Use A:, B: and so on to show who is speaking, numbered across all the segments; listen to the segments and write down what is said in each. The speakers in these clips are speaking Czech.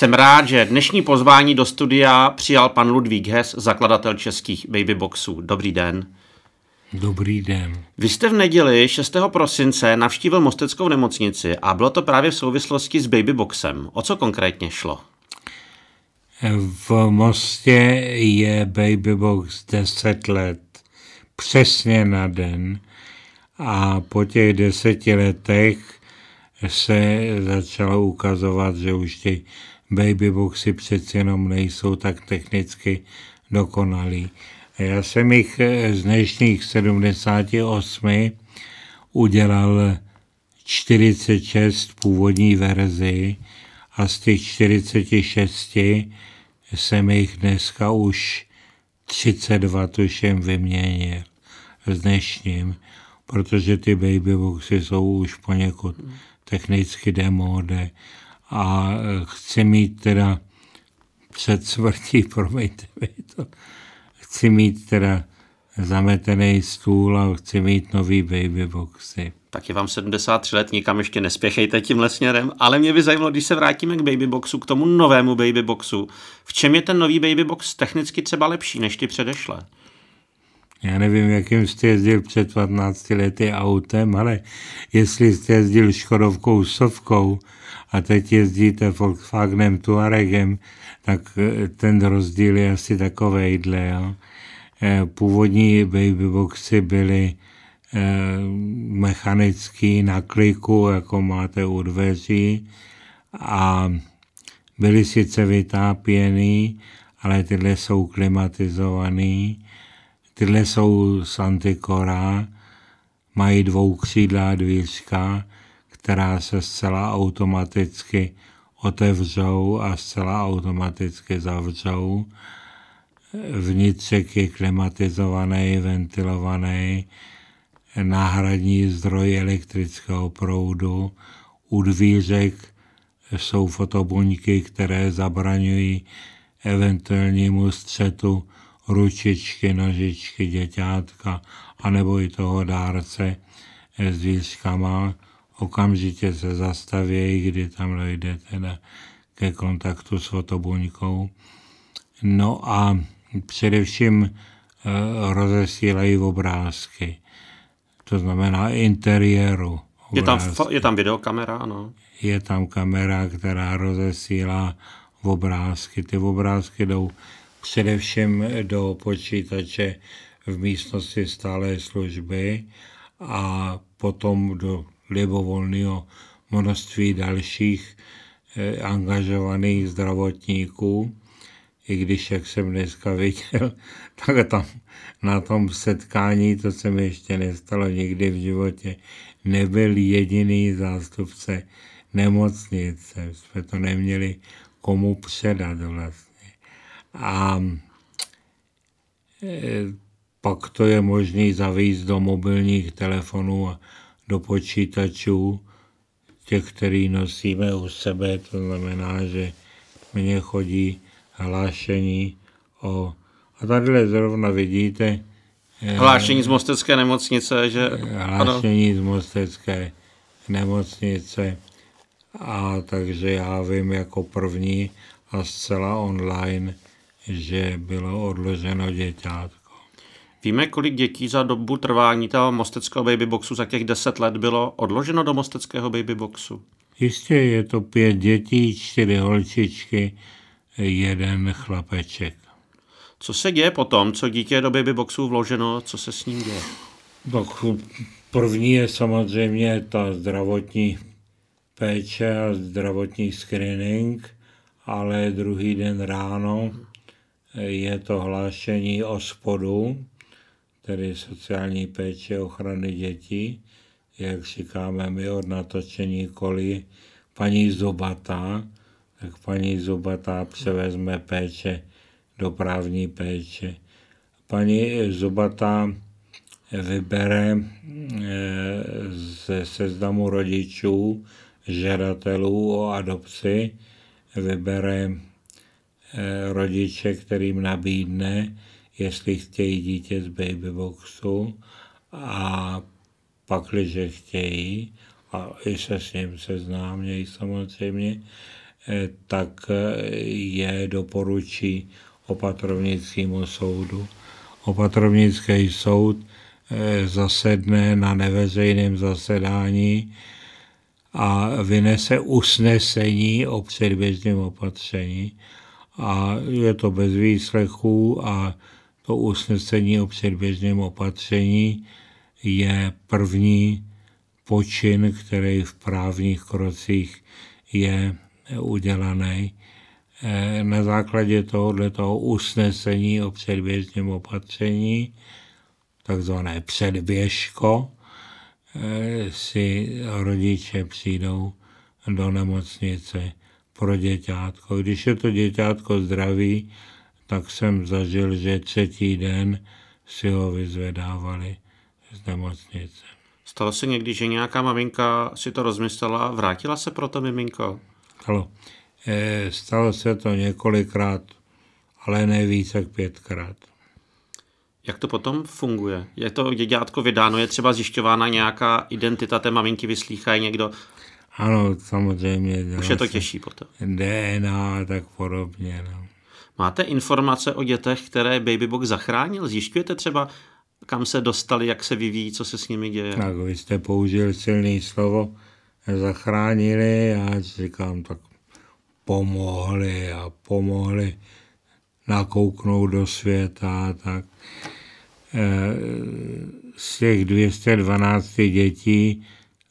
A: Jsem rád, že dnešní pozvání do studia přijal pan Ludvík Hes, zakladatel českých babyboxů. Dobrý den.
B: Dobrý den.
A: Vy jste v neděli 6. prosince navštívil Mosteckou nemocnici a bylo to právě v souvislosti s babyboxem. O co konkrétně šlo?
B: V Mostě je babybox 10 let, přesně na den. A po těch deseti letech se začalo ukazovat, že už ty babyboxy přeci jenom nejsou tak technicky dokonalý. Já jsem jich z dnešních 78 udělal 46 původní verzi a z těch 46 jsem jich dneska už 32 tuším vyměnil s dnešním, protože ty babyboxy jsou už poněkud technicky demode a chci mít teda před smrtí, promiňte mi to, chci mít teda zametený stůl a chci mít nový babyboxy.
A: Tak je vám 73 let, nikam ještě nespěchejte tímhle směrem, ale mě by zajímalo, když se vrátíme k babyboxu, k tomu novému babyboxu, v čem je ten nový babybox technicky třeba lepší než ty předešlé?
B: Já nevím, jakým jste jezdil před 15 lety autem, ale jestli jste jezdil Škodovkou Sovkou a teď jezdíte Volkswagenem Tuaregem, tak eh, ten rozdíl je asi takovejhle. Jo. Eh, původní babyboxy byly eh, mechanický na kliku, jako máte u dveří a byly sice vytápěný, ale tyhle jsou klimatizovaný Tyhle jsou z antikora, mají dvoukřídlá dvířka, která se zcela automaticky otevřou a zcela automaticky zavřou. Vnitřek je klimatizovaný, ventilovaný, náhradní zdroj elektrického proudu. U dvířek jsou fotobuňky, které zabraňují eventuálnímu střetu ručičky, nožičky děťátka, anebo i toho dárce s výškama, okamžitě se zastaví, kdy tam dojde teda ke kontaktu s fotobuňkou. No a především e, rozesílají obrázky, to znamená interiéru.
A: Je tam, je tam videokamera, ano.
B: Je tam kamera, která rozesílá obrázky. Ty obrázky jdou především do počítače v místnosti stále služby a potom do libovolného množství dalších eh, angažovaných zdravotníků, i když, jak jsem dneska viděl, tak tam na tom setkání, to se mi ještě nestalo. Nikdy v životě, nebyl jediný zástupce nemocnice. Jsme to neměli komu předat vlastně. A e, pak to je možné zavíst do mobilních telefonů a do počítačů, těch, který nosíme u sebe, to znamená, že mně chodí hlášení o... A tady zrovna vidíte...
A: E, hlášení z Mostecké nemocnice, že...
B: Hlášení ano. z Mostecké nemocnice. A takže já vím jako první a zcela online, že bylo odloženo děťátko.
A: Víme, kolik dětí za dobu trvání toho mosteckého babyboxu za těch deset let bylo odloženo do mosteckého babyboxu?
B: Jistě je to pět dětí, čtyři holčičky, jeden chlapeček.
A: Co se děje potom, co dítě je do babyboxu vloženo, co se s ním děje?
B: Tak první je samozřejmě ta zdravotní péče a zdravotní screening, ale druhý den ráno je to hlášení o spodu, tedy sociální péče ochrany dětí, jak říkáme my od natočení koli paní Zobatá, tak paní Zobatá převezme péče do právní péče. Paní Zobatá vybere eh, ze seznamu rodičů, žadatelů o adopci, vybere Eh, rodiče, kterým nabídne, jestli chtějí dítě z babyboxu a pak, když chtějí, a i se s ním seznámějí samozřejmě, tak je doporučí opatrovnickému soudu. Opatrovnický soud zasedne na neveřejném zasedání a vynese usnesení o předběžném opatření a je to bez výslechů a to usnesení o předběžném opatření je první počin, který v právních krocích je udělaný. Eh, na základě tohoto usnesení o předběžném opatření, takzvané předběžko, eh, si rodiče přijdou do nemocnice pro děťátko. Když je to děťátko zdravý, tak jsem zažil, že třetí den si ho vyzvedávali z nemocnice.
A: Stalo se někdy, že nějaká maminka si to rozmyslela a vrátila se pro to miminko?
B: Stalo. E, stalo se to několikrát, ale ne víc jak pětkrát.
A: Jak to potom funguje? Je to děťátko vydáno, je třeba zjišťována nějaká identita té maminky, vyslýchají někdo?
B: Ano, samozřejmě.
A: Už je to těžší potom.
B: DNA a tak podobně. No.
A: Máte informace o dětech, které Babybox zachránil? Zjišťujete třeba, kam se dostali, jak se vyvíjí, co se s nimi děje?
B: Tak vy jste použil silný slovo, zachránili, já říkám, tak pomohli a pomohli nakouknout do světa. Tak. Eh, z těch 212 dětí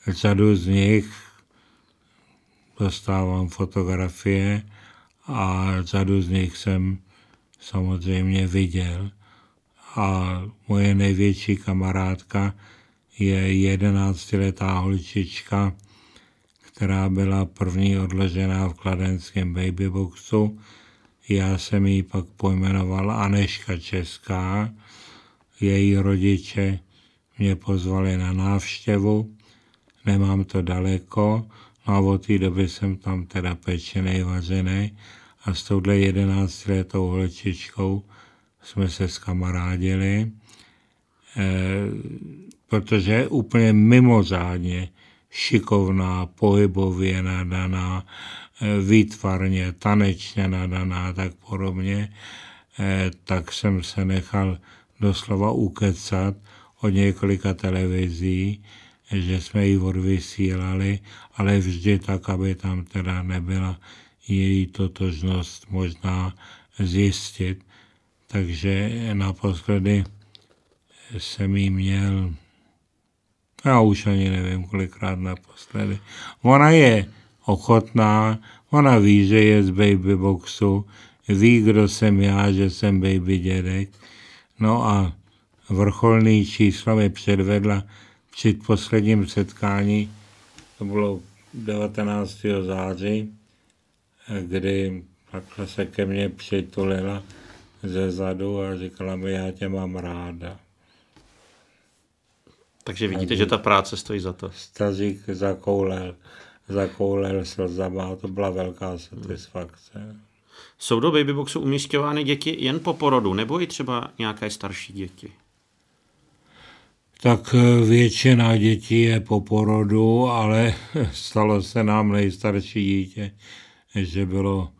B: řadu z nich dostávám fotografie a řadu z nich jsem samozřejmě viděl. A moje největší kamarádka je jedenáctiletá holčička, která byla první odležená v kladenském babyboxu. Já jsem ji pak pojmenoval Aneška Česká. Její rodiče mě pozvali na návštěvu. Nemám to daleko, a od té doby jsem tam teda pečený, vařený a s touhle jedenáctiletou holčičkou jsme se skamarádili, eh, protože je úplně mimořádně šikovná, pohybově nadaná, eh, výtvarně, tanečně nadaná, tak podobně, eh, tak jsem se nechal doslova ukecat od několika televizí, že jsme ji odvysílali, ale vždy tak, aby tam teda nebyla její totožnost možná zjistit. Takže naposledy jsem jí měl, já už ani nevím, kolikrát naposledy. Ona je ochotná, ona ví, že je z babyboxu, ví, kdo jsem já, že jsem baby dědek. No a vrcholný číslo mi předvedla při posledním setkání, to bylo 19. září, kdy takhle se ke mně přitulila ze zadu a říkala mi, já tě mám ráda.
A: Takže vidíte, že ta práce stojí za to.
B: Stařík zakoulel, zakoulel slzama, to byla velká satisfakce.
A: Jsou do babyboxu umístěvány děti jen po porodu, nebo i třeba nějaké starší děti?
B: Tak eh, většina dětí je po porodu, ale stalo se nám nejstarší dítě, že bylo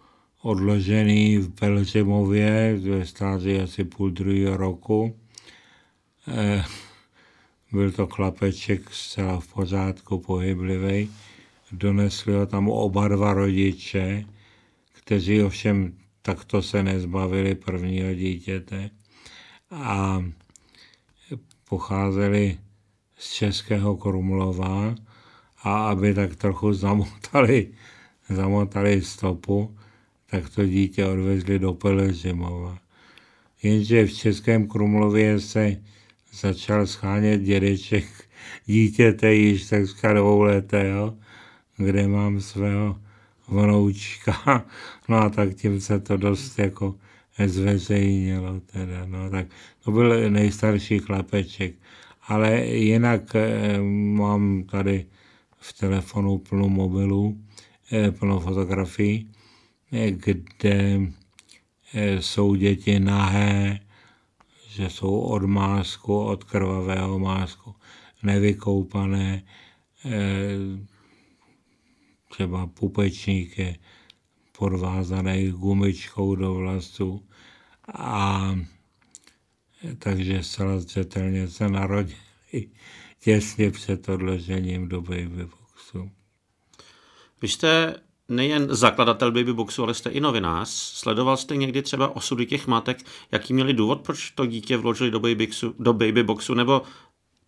B: odložený v Pelřimově ve stáří asi půl druhého roku. Eh, byl to chlapeček zcela v pořádku, pohyblivý. Donesli ho tam oba dva rodiče, kteří ovšem takto se nezbavili prvního dítěte. A pocházeli z Českého Krumlova a aby tak trochu zamotali, zamotali stopu, tak to dítě odvezli do Pelezimova. Jenže v Českém Krumlově se začal schánět dědeček dítěte již takřka dvouletého, kde mám svého vnoučka. No a tak tím se to dost jako zveřejnilo. Teda, no, tak to byl nejstarší chlapeček. Ale jinak eh, mám tady v telefonu plnou mobilů, eh, plnou fotografií, eh, kde jsou děti nahé, že jsou od másku, od krvavého másku, nevykoupané, třeba pupečník je podvázaný gumičkou do vlasu a takže zcela zřetelně se narodili těsně před odložením do babyboxu.
A: Vy jste nejen zakladatel babyboxu, ale jste i novinář. Sledoval jste někdy třeba osudy těch matek, jaký měli důvod, proč to dítě vložili do babyboxu, do babyboxu nebo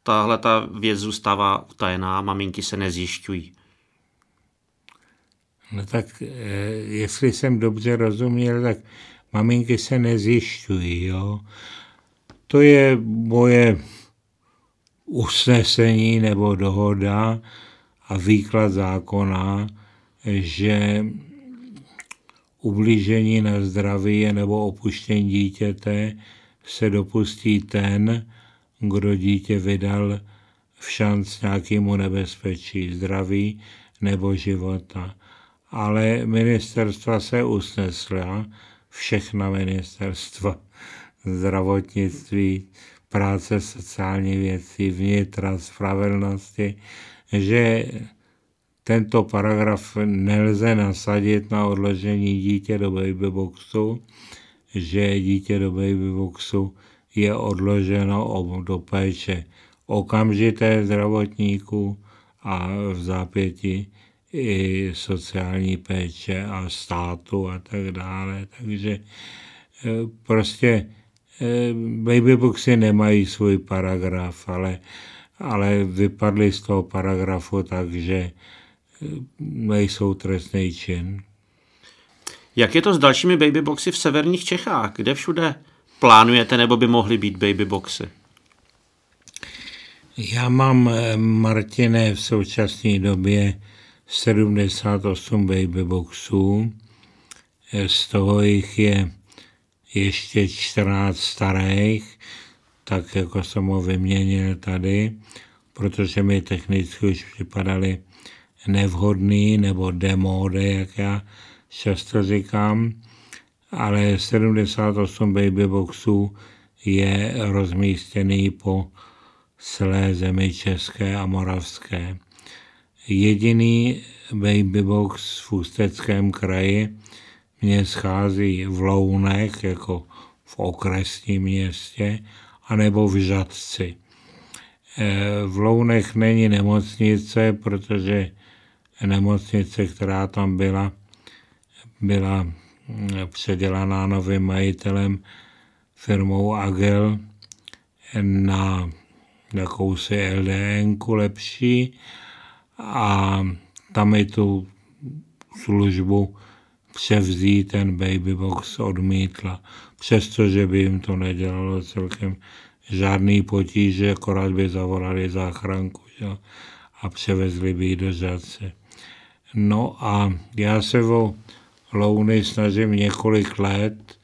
A: tahle ta věc zůstává utajená, maminky se nezjišťují?
B: No tak, eh, jestli jsem dobře rozuměl, tak maminky se nezjišťují, jo. To je moje usnesení nebo dohoda a výklad zákona, že ublížení na zdraví nebo opuštění dítěte se dopustí ten, kdo dítě vydal v šanc nějakému nebezpečí zdraví nebo života. Ale ministerstva se usnesla, všechna ministerstva, zdravotnictví, práce, sociální věcí, vnitra, spravedlnosti, že tento paragraf nelze nasadit na odložení dítě do babyboxu, že dítě do babyboxu je odloženo do péče okamžité zdravotníků a v zápěti i sociální péče a státu a tak dále. Takže eh, prostě eh, babyboxy nemají svůj paragraf, ale, ale vypadly z toho paragrafu tak, že eh, nejsou trestný čin.
A: Jak je to s dalšími babyboxy v severních Čechách? Kde všude plánujete nebo by mohly být babyboxy?
B: Já mám, Martine, v současné době 78 babyboxů, z toho jich je ještě 14 starých, tak jako jsem ho vyměnil tady, protože mi technicky už připadali nevhodný nebo demódy, jak já často říkám, ale 78 babyboxů je rozmístěný po celé zemi české a moravské jediný babybox v Ústeckém kraji mě schází v Lounech, jako v okresním městě, anebo v Žadci. E, v Lounech není nemocnice, protože nemocnice, která tam byla, byla předělaná novým majitelem firmou Agel na jakousi LDN lepší a tam i tu službu převzít ten babybox odmítla. Přestože by jim to nedělalo celkem žádný potíže, akorát by zavolali záchranku že? a převezli by ji do žadce. No a já se o Louny snažím několik let.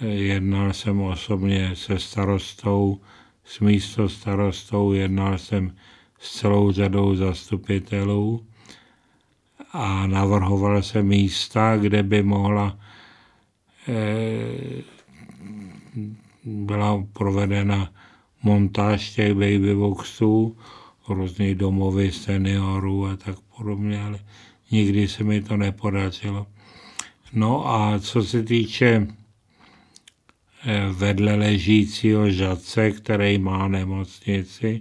B: Jednal jsem osobně se starostou, s místo starostou, jednal jsem s celou řadou zastupitelů a navrhoval se místa, kde by mohla eh, byla provedena montáž těch babyboxů, různých domovy seniorů a tak podobně, ale nikdy se mi to nepodařilo. No a co se týče eh, vedle ležícího žadce, který má nemocnici,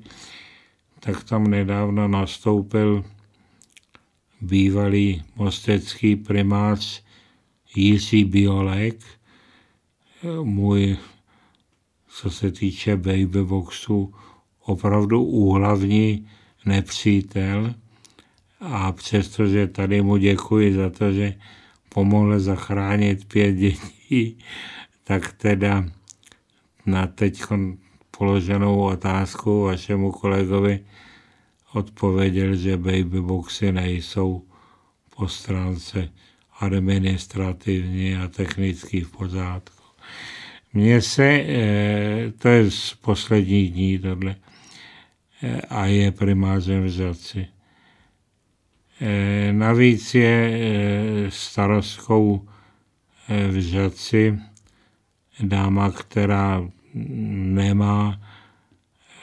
B: tak tam nedávno nastoupil bývalý mostecký primář Jiří Biolek, můj, co se týče babyboxu, opravdu úhlavní nepřítel. A přestože tady mu děkuji za to, že pomohl zachránit pět dětí, tak teda na teď položenou otázku vašemu kolegovi odpověděl, že babyboxy nejsou po stránce administrativní a technicky v pořádku. Mně se, eh, to je z posledních dní tohle, eh, a je primářem v Žadci. Eh, navíc je starostkou v Žadci dáma, která nemá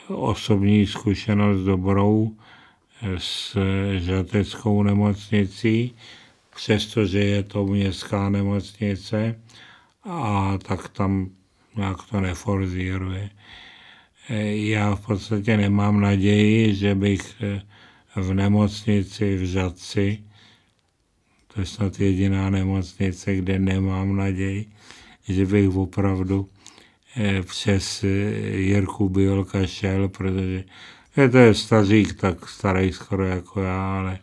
B: osobní zkušenost dobrou s žateckou nemocnicí, přestože je to městská nemocnice, a tak tam nějak to neforzíruje. Já v podstatě nemám naději, že bych v nemocnici v Žadci, to je snad jediná nemocnice, kde nemám naději, že bych opravdu přes eh, Jirku Biolka šel, protože je to je stařík, tak starý skoro jako já, ale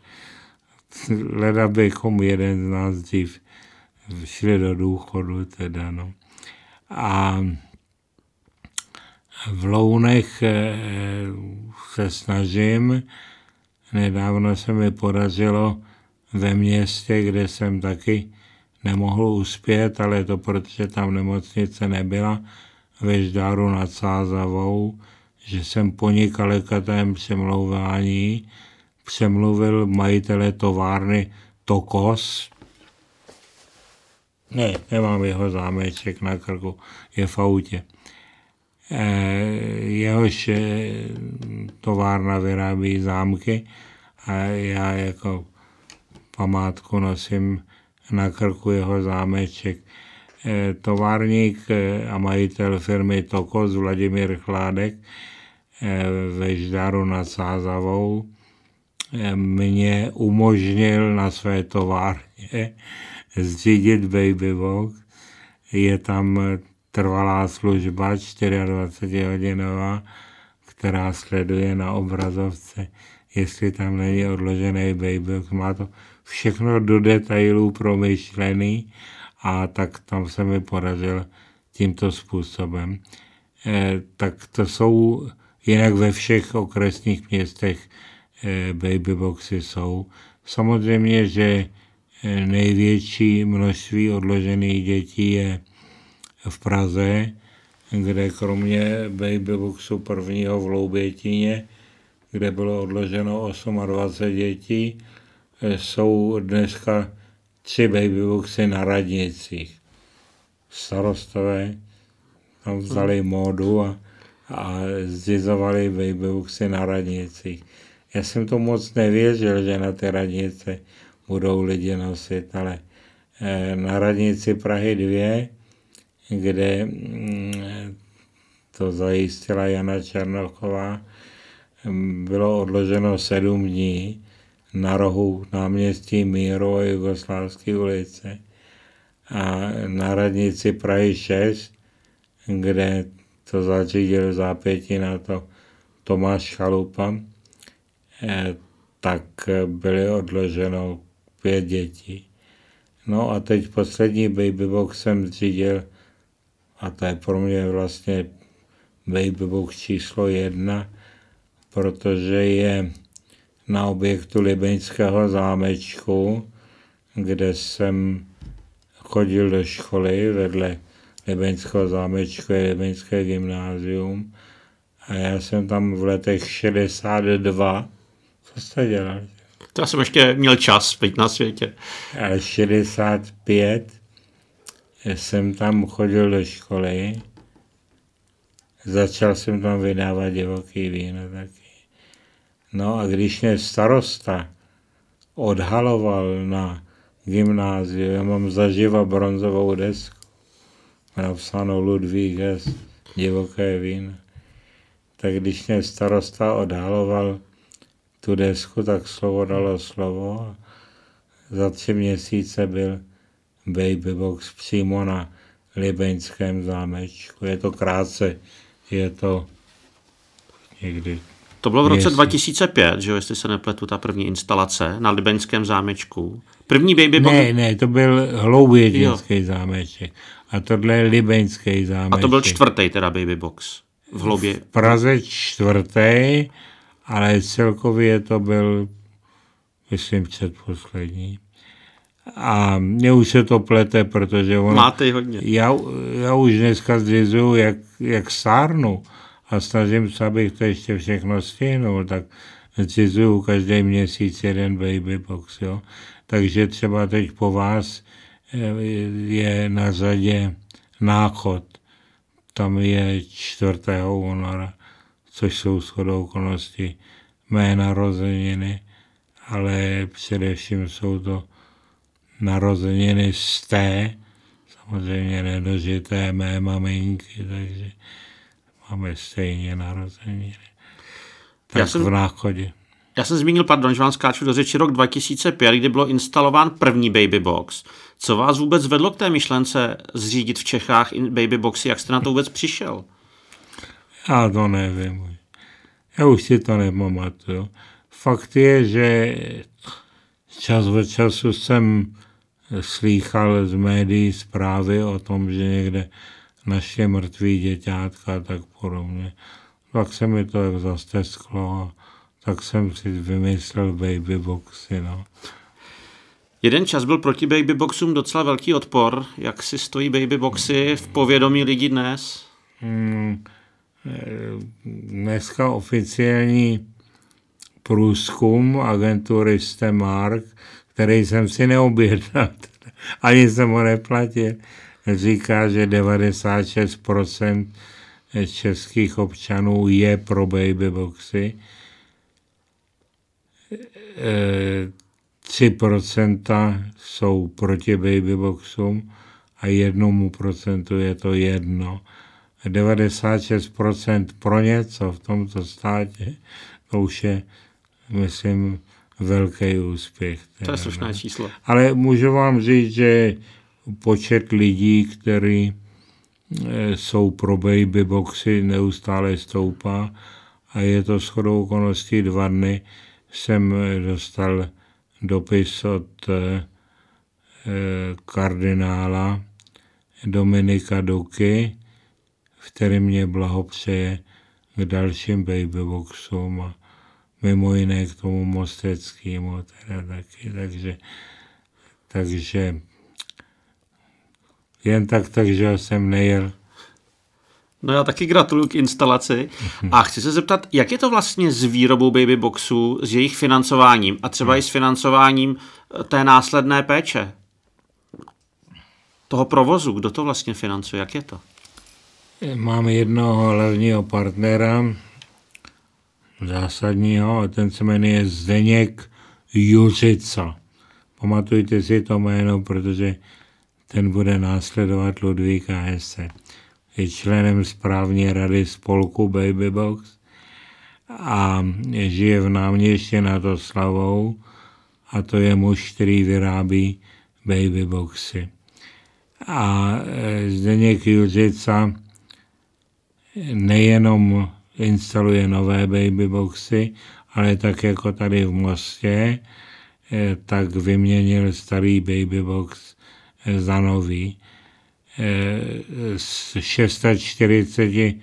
B: leda bychom jeden z nás dřív šli do důchodu teda, no. A v Lounech eh, se snažím, nedávno se mi podařilo ve městě, kde jsem taky nemohl uspět, ale to protože tam nemocnice nebyla, ve Ždáru nad Sázavou, že jsem po několikatém přemlouvání přemluvil majitele továrny Tokos, ne, nemám jeho zámeček na krku, je v autě. E, jehož e, továrna vyrábí zámky a já jako památku nosím na krku jeho zámeček. E, továrník e, a majitel firmy Tokos Vladimír Chládek e, ve Ždaru nad Sázavou mě umožnil na své továrně zřídit Babybox. Je tam trvalá služba 24-hodinová, která sleduje na obrazovce, jestli tam není odložený Babybox. Má to všechno do detailů promyšlený a tak tam se mi podařil tímto způsobem. E, tak to jsou, jinak ve všech okresních městech e, babyboxy jsou. Samozřejmě, že největší množství odložených dětí je v Praze, kde kromě babyboxu prvního v Loubětině, kde bylo odloženo 28 dětí, jsou dneska tři babyboxy na radnicích. Starostové tam vzali módu a, a zřizovali babyboxy na radnicích. Já jsem to moc nevěřil, že na ty radnice budou lidi nosit, ale eh, na radnici Prahy 2, kde mm, to zajistila Jana Černochová, bylo odloženo sedm dní na rohu náměstí Míru a Jugoslávské ulice. A na radnici Prahy 6, kde to zařídil zápětí na to Tomáš Chalupa, eh, tak byly odloženo pět dětí. No a teď poslední babybox jsem zřídil, a to je pro mě vlastně babybox číslo jedna, protože je na objektu Libeňského zámečku, kde jsem chodil do školy vedle Libeňského zámečku je Libeňské gymnázium a já jsem tam v letech 62, co jste dělali?
A: To já jsem ještě měl čas být na světě.
B: A 65 jsem tam chodil do školy. Začal jsem tam vydávat divoký víno taky. No a když mě starosta odhaloval na gymnáziu, já mám zaživa bronzovou desku, napsáno Ludvík S. divoké víno. Tak když mě starosta odhaloval tu desku, tak slovo dalo slovo. Za tři měsíce byl Babybox přímo na Libeňském zámečku. Je to krátce, je to někdy
A: to bylo v roce 2005, že jo, jestli se nepletu, ta první instalace na Libeňském zámečku. První baby
B: Ne, ne, to byl hloubětinský zámeček. A tohle je Libeňský zámeček.
A: A to byl čtvrtý teda baby box v hloubě.
B: V Praze čtvrtý ale celkově to byl, myslím, předposlední. A mně už se to plete, protože ono,
A: Máte hodně.
B: Já, já už dneska zřizuju, jak, jak stárnu a snažím se, abych to ještě všechno stihnul, tak zřizuju každý měsíc jeden baby box, jo. Takže třeba teď po vás eh, je na řadě náchod. Tam je 4. února což jsou shodou okolností mé narozeniny, ale především jsou to narozeniny z té, samozřejmě nedožité mé maminky, takže máme stejně narozeniny. Tak Já jsem... v náchodě.
A: Já jsem zmínil, pardon, že vám skáču do řeči rok 2005, kdy bylo instalován první Baby Box. Co vás vůbec vedlo k té myšlence zřídit v Čechách Baby Boxy? Jak jste na to vůbec přišel?
B: Já to nevím. Já už si to nepamatuju. Fakt je, že čas od času jsem slýchal z médií zprávy o tom, že někde naše mrtví děťátka a tak podobně. Pak se mi to jak zastesklo a tak jsem si vymyslel baby boxy. No.
A: Jeden čas byl proti baby boxům docela velký odpor. Jak si stojí baby boxy v povědomí lidí dnes? Hmm,
B: dneska oficiální průzkum agentury Stemark, který jsem si neobjednal, ani jsem ho neplatil, říká, že 96% českých občanů je pro babyboxy. 3% jsou proti babyboxům a jednomu procentu je to jedno. 96% pro něco v tomto státě, to už je, myslím, velký úspěch.
A: To je slušné číslo.
B: Ale můžu vám říct, že počet lidí, kteří eh, jsou pro baby boxy, neustále stoupá a je to shodou okolností dva dny, jsem eh, dostal dopis od eh, kardinála Dominika Duky, v kterém mě blahopřeje k dalším babyboxům a mimo jiné k tomu mosteckému teda taky, takže, takže jen tak, takže jsem nejel.
A: No já taky gratuluju k instalaci a chci se zeptat, jak je to vlastně s výrobou babyboxů, s jejich financováním a třeba i s financováním eh, té následné péče? Toho provozu, kdo to vlastně financuje, jak je to?
B: Máme jednoho hlavního partnera, zásadního, a ten se jmenuje Zdeněk Juřica. Pamatujte si to jméno, protože ten bude následovat Ludvíka Hesse. Je členem správní rady spolku Babybox a žije v náměstě nad Oslavou a to je muž, který vyrábí babyboxy. A e, Zdeněk Juřica nejenom instaluje nové babyboxy, ale tak jako tady v Mostě, e, tak vyměnil starý babybox e, za nový. Z 640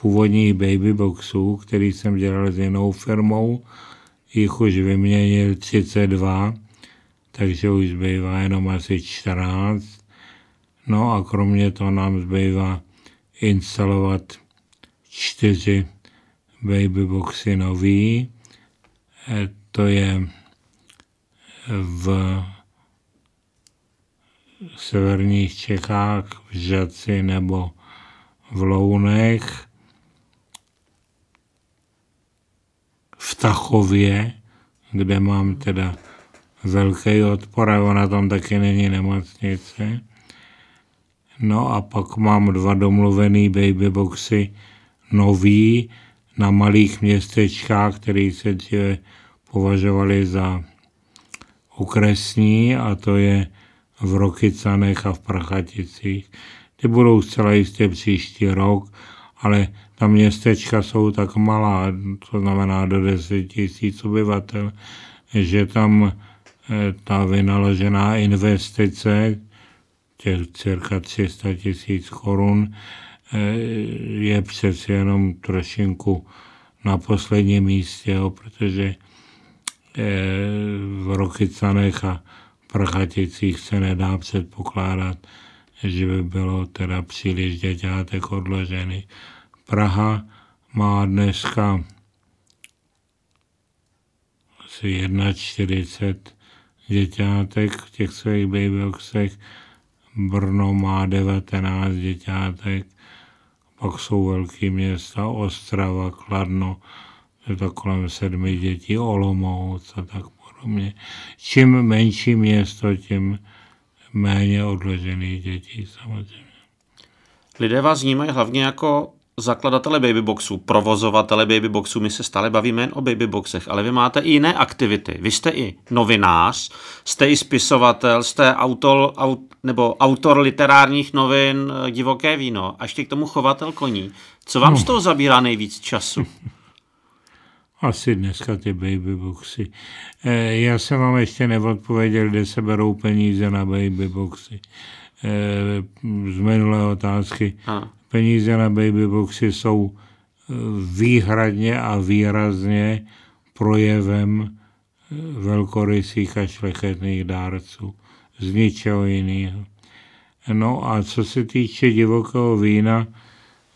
B: původních babyboxů, který jsem dělal s jinou firmou, jich už vyměnil 32, takže už zbývá jenom asi 14. No a kromě toho nám zbývá instalovat čtyři babyboxy nový. To je v severních Čechách, v Žaci nebo v Lounech, v Tachově, kde mám teda velký odpor, a ona tam taky není nemocnice. No a pak mám dva domluvený babyboxy nový na malých městečkách, které se dříve považovaly za okresní, a to je v Rokycanech a v Prachaticích. Ty budou zcela jistě příští rok, ale ta městečka jsou tak malá, to znamená do 10 tisíc obyvatel, že tam eh, ta vynaložená investice, těch cirka 300 tisíc korun, eh, je přeci jenom trošinku na posledním místě, jo, protože eh, v Rokycanech a Prachaticích se nedá předpokládat, že by bylo teda příliš děťátek odložený. Praha má dneska asi 41 děťátek v těch svých babyboxech, Brno má 19 děťátek, pak jsou velké města, Ostrava, Kladno, je to kolem sedmi dětí, Olomouc a tak podobně. Čím menší město, tím méně odložených dětí samozřejmě.
A: Lidé vás vnímají hlavně jako zakladatele babyboxu, provozovatele babyboxu, my se stále bavíme jen o babyboxech, ale vy máte i jiné aktivity. Vy jste i novinář, jste i spisovatel, jste autor, aut, nebo autor literárních novin eh, Divoké víno a ještě k tomu chovatel koní. Co vám no. z toho zabírá nejvíc času?
B: Asi dneska ty babyboxy. E, já jsem vám ještě neodpověděl, kde se berou peníze na babyboxy. E, z minulé otázky. A peníze na babyboxy jsou eh, výhradně a výrazně projevem eh, velkorysých a šlechetných dárců. Z ničeho jiného. No a co se týče divokého vína,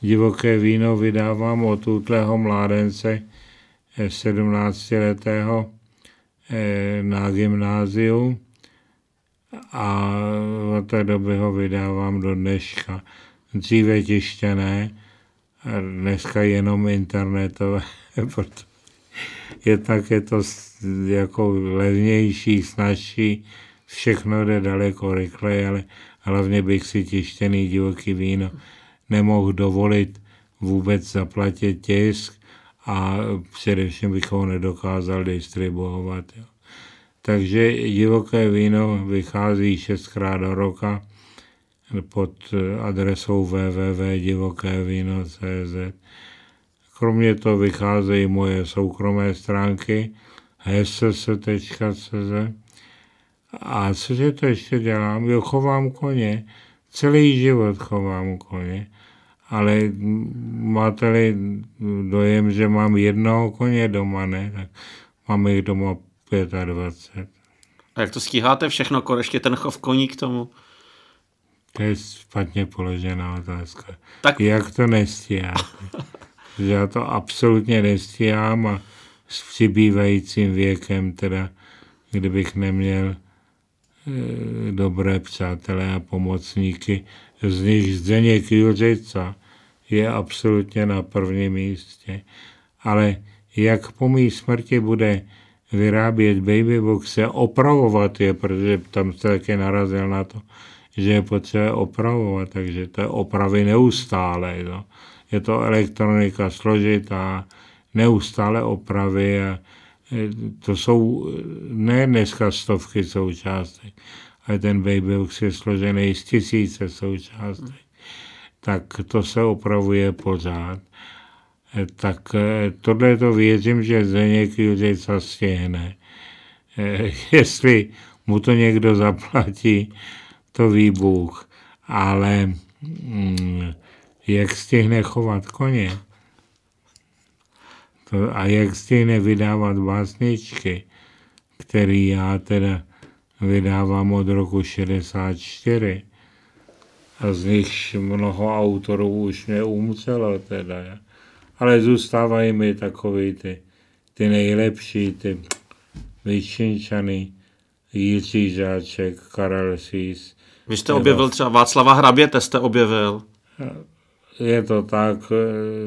B: divoké víno vydávám od útlého mládence 17-letého eh, na gymnáziu a od té doby ho vydávám do dneška. Dříve tištěné, dneska jenom internetové, protože tak je to jako levnější, snažší, všechno jde daleko rychleji, ale hlavně bych si tištěný divoký víno nemohl dovolit vůbec zaplatit tisk a především bych ho nedokázal distribuovat. Jo. Takže divoké víno vychází šestkrát do roka pod adresou www.divokevino.cz. Kromě toho vycházejí moje soukromé stránky hss.cz. A cože to ještě dělám? Jo, chovám koně. Celý život chovám koně. Ale máte-li dojem, že mám jednoho koně doma, ne? Tak mám jich doma 25.
A: A jak to stíháte všechno, ještě ten chov koní k tomu?
B: To je špatně položená otázka. Tak... Jak to nestíháte? já to absolutně nestíhám a s přibývajícím věkem, teda kdybych neměl e, dobré přátelé a pomocníky, z nich Zdeněk Juřica je absolutně na prvním místě. Ale jak po mý smrti bude vyrábět babyboxe, opravovat je, protože tam se také narazil na to, že je potřeba opravovat, takže to je opravy neustále. Jo. Je to elektronika složitá, neustále opravy a e, to jsou ne dneska stovky součástek, ale ten babybox je složený z tisíce součástek. Tak to se opravuje pořád. E, tak e, tohle to věřím, že Zdeněk Judica stihne. Jestli mu to někdo zaplatí, to ví Bůh, ale mm, jak stihne chovat koně to, a jak stihne vydávat básničky, který já teda vydávám od roku 64 a z nich mnoho autorů už neumřelo teda, ale zůstávají mi takový ty, ty nejlepší, ty vyčinčany, Jiří Žáček, Karel Sís,
A: vy jste objevil třeba Václava Hraběte, jste objevil.
B: Je to tak,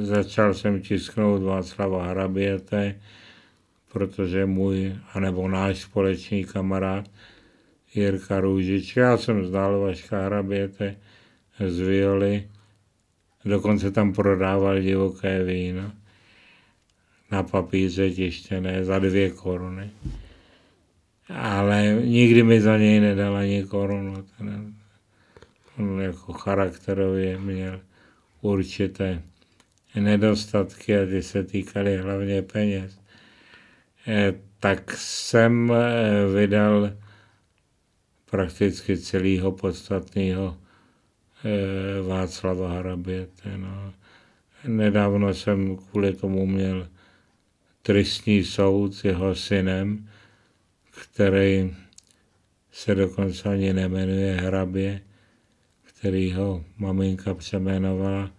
B: začal jsem tisknout Václava Hraběte, protože můj, anebo náš společný kamarád Jirka Růžič, já jsem znal Vaška Hraběte z Violi, dokonce tam prodával divoké víno na papíře tištěné za dvě koruny ale nikdy mi za něj nedal ani korunu. On jako charakterově měl určité nedostatky a ty se týkaly hlavně peněz. E, tak jsem e, vydal prakticky celého podstatného Václava Hraběte. No. Nedávno jsem kvůli tomu měl tristní soud s jeho synem, který se dokonce ani nemenuje Hrabě, který ho maminka přeměnovala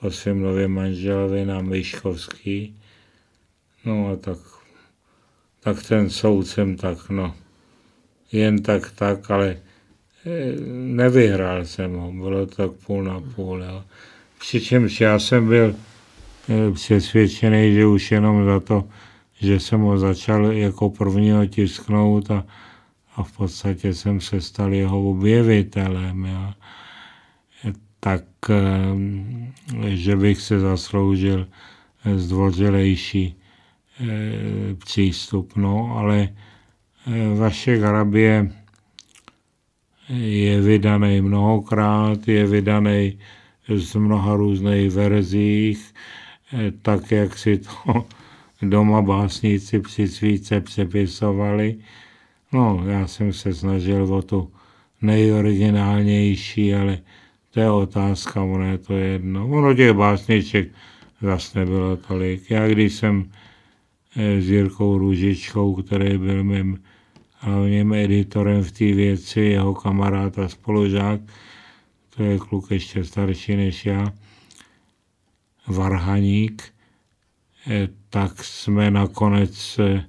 B: po svém novém manželovi na Myškovský. No a tak, tak ten soud jsem tak, no, jen tak tak, ale eh, nevyhrál jsem ho, bylo to tak půl na půl. Jo. Přičemž já jsem byl eh, přesvědčený, že už jenom za to, že jsem ho začal jako prvního tisknout a, a v podstatě jsem se stal jeho objevitelem. Jo. Tak, eh, že bych se zasloužil zdvořilejší eh, přístup. No, ale eh, vaše Garabie je vydaný mnohokrát, je vydaný z mnoha různých verzích, tak jak si to doma básníci při svíce přepisovali. No, já jsem se snažil o tu nejoriginálnější, ale to je otázka, ono je to jedno. Ono těch básniček zase nebylo tolik. Já když jsem eh, s Jirkou Růžičkou, který byl mým hlavním editorem v té věci, jeho kamarád a spolužák, to je kluk ještě starší než já, Varhaník, eh, tak jsme nakonec eh,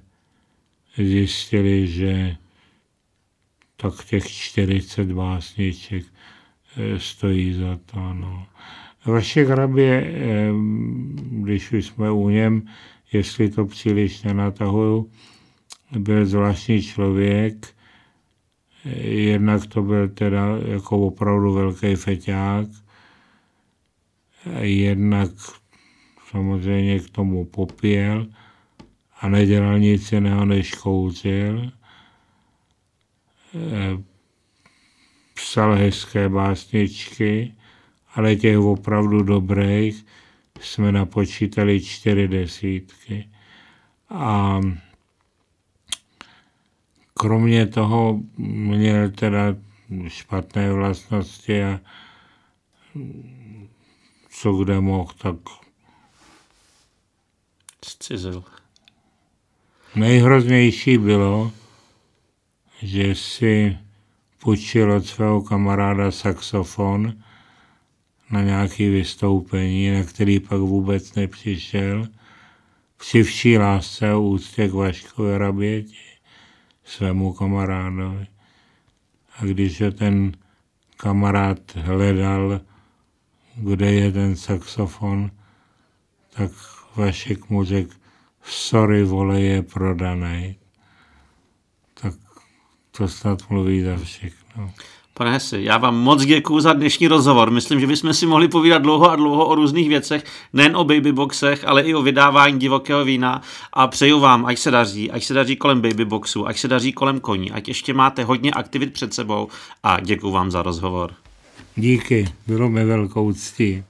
B: zjistili, že tak těch 40 básniček eh, stojí za to. No. Vaše hrabě, když už jsme u něm, jestli to příliš nenatahuju, byl zvláštní člověk, jednak to byl teda jako opravdu velký feťák, jednak samozřejmě k tomu popěl a nedělal nic jiného, než kouřil. Eh, psal hezké básničky, ale těch opravdu dobrých jsme napočítali čtyři desítky. A kromě toho měl teda špatné vlastnosti a co kde mohl, tak
A: Zcizil.
B: Nejhroznější bylo, že si půjčil od svého kamaráda saxofon na nějaké vystoupení, na který pak vůbec nepřišel, při vší lásce a úctě k Vaškovi Raběti, svému kamarádovi. A když ho ten kamarád hledal, kde je ten saxofon, tak Vašek mu řekl, sorry, vole, je prodaný. Tak to snad mluví za všechno.
A: Pane Hesi, já vám moc děkuji za dnešní rozhovor. Myslím, že bychom si mohli povídat dlouho a dlouho o různých věcech, nejen o babyboxech, ale i o vydávání divokého vína. A přeju vám, ať se daří, ať se daří kolem babyboxu, ať se daří kolem koní, ať ještě máte hodně aktivit před sebou a děkuji vám za rozhovor.
B: Díky, bylo mi velkou ctí.